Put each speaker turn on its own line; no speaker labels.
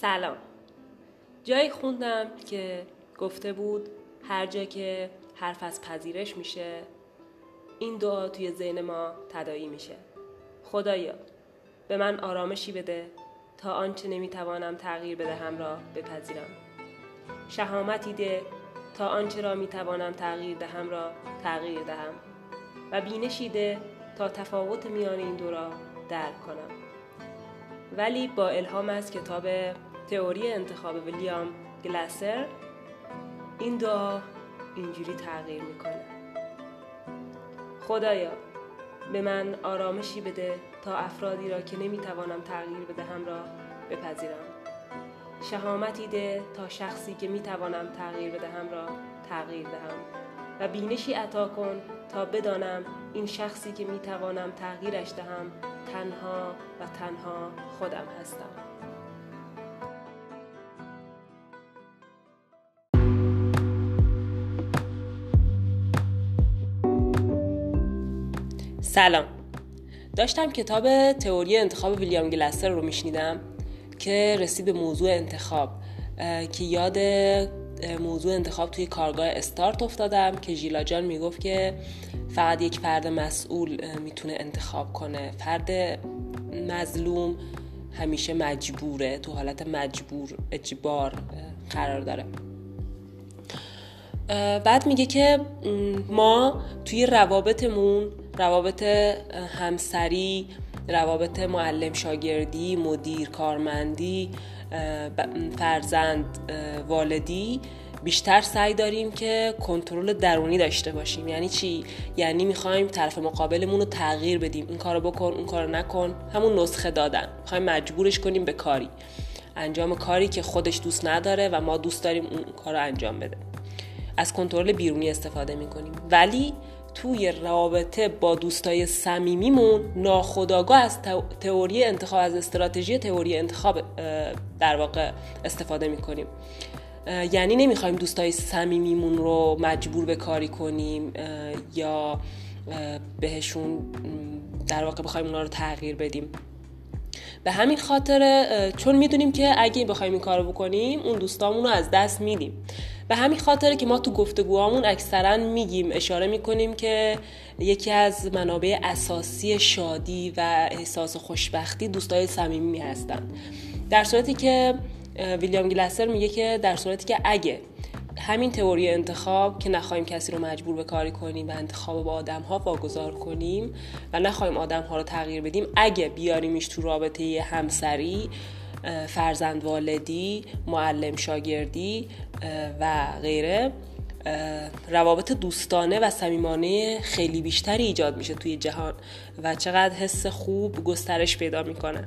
سلام. جایی خوندم که گفته بود هر جا که حرف از پذیرش میشه این دعا توی ذهن ما تدایی میشه. خدایا به من آرامشی بده تا آنچه نمی‌توانم تغییر بدهم را بپذیرم. شهامتی ده تا آنچه را می‌توانم تغییر دهم را تغییر دهم. و بینشی ده تا تفاوت میان این دو را درک کنم. ولی با الهام از کتاب تئوری انتخاب ویلیام گلاسر این دعا اینجوری تغییر می‌کنه. خدایا به من آرامشی بده تا افرادی را که نمی‌توانم تغییر بدهم را بپذیرم. شهامتی ده تا شخصی که می‌توانم تغییر بدهم را تغییر دهم. و بینشی عطا کن تا بدانم این شخصی که می‌توانم تغییرش دهم تنها و تنها خودم هستم. سلام. داشتم کتاب تئوری انتخاب ویلیام گلستر رو میشنیدم که رسید به موضوع انتخاب که یاد موضوع انتخاب توی کارگاه استارت افتادم که ژیلا جان می‌گفت که فقط یک فرد مسئول می‌تونه انتخاب کنه. فرد مظلوم همیشه مجبوره تو حالت مجبور اجبار قرار داره. بعد میگه که ما توی روابطمون روابط همسری روابط معلم شاگردی مدیر کارمندی فرزند والدی. بیشتر سعی داریم که کنترل درونی داشته باشیم. یعنی چی؟ یعنی می‌خوایم طرف مقابلمون رو تغییر بدیم. این کارو بکن اون کارو نکن. همون نسخه دادن. می‌خوایم مجبورش کنیم به کاری. انجام کاری که خودش دوست نداره و ما دوست داریم اون کار رو انجام بده. از کنترل بیرونی استفاده می‌کنیم. ولی توی رابطه با دوستای صمیمیمون ناخداگاه از تئوری انتخاب از استراتژی تئوری انتخاب در واقع استفاده می‌کنیم. یعنی نمی‌خوایم دوستای صمیمیمون رو مجبور به کاری کنیم یا بهشون در واقع بخوایم اونا رو تغییر بدیم. به همین خاطر چون می‌دونیم که اگه بخوایم این کارو بکنیم اون دوستامون از دست میدیم. به همین خاطره که ما تو گفتگوهامون اکثرا میگیم اشاره می‌کنیم که یکی از منابع اساسی شادی و احساس خوشبختی دوستای صمیمی هستن. در صورتی که ویلیام گلاسر میگه که در صورتی که اگه همین تئوری انتخاب که نخواهیم کسی رو مجبور به کاری کنیم و انتخاب با آدم ها واگذار کنیم و نخواهیم آدم ها رو تغییر بدیم اگه بیاریمش تو رابطه همسری فرزند والدی معلم شاگردی و غیره. روابط دوستانه و صمیمانه خیلی بیشتری ایجاد میشه توی جهان و چقدر حس خوب گسترش پیدا می‌کنه.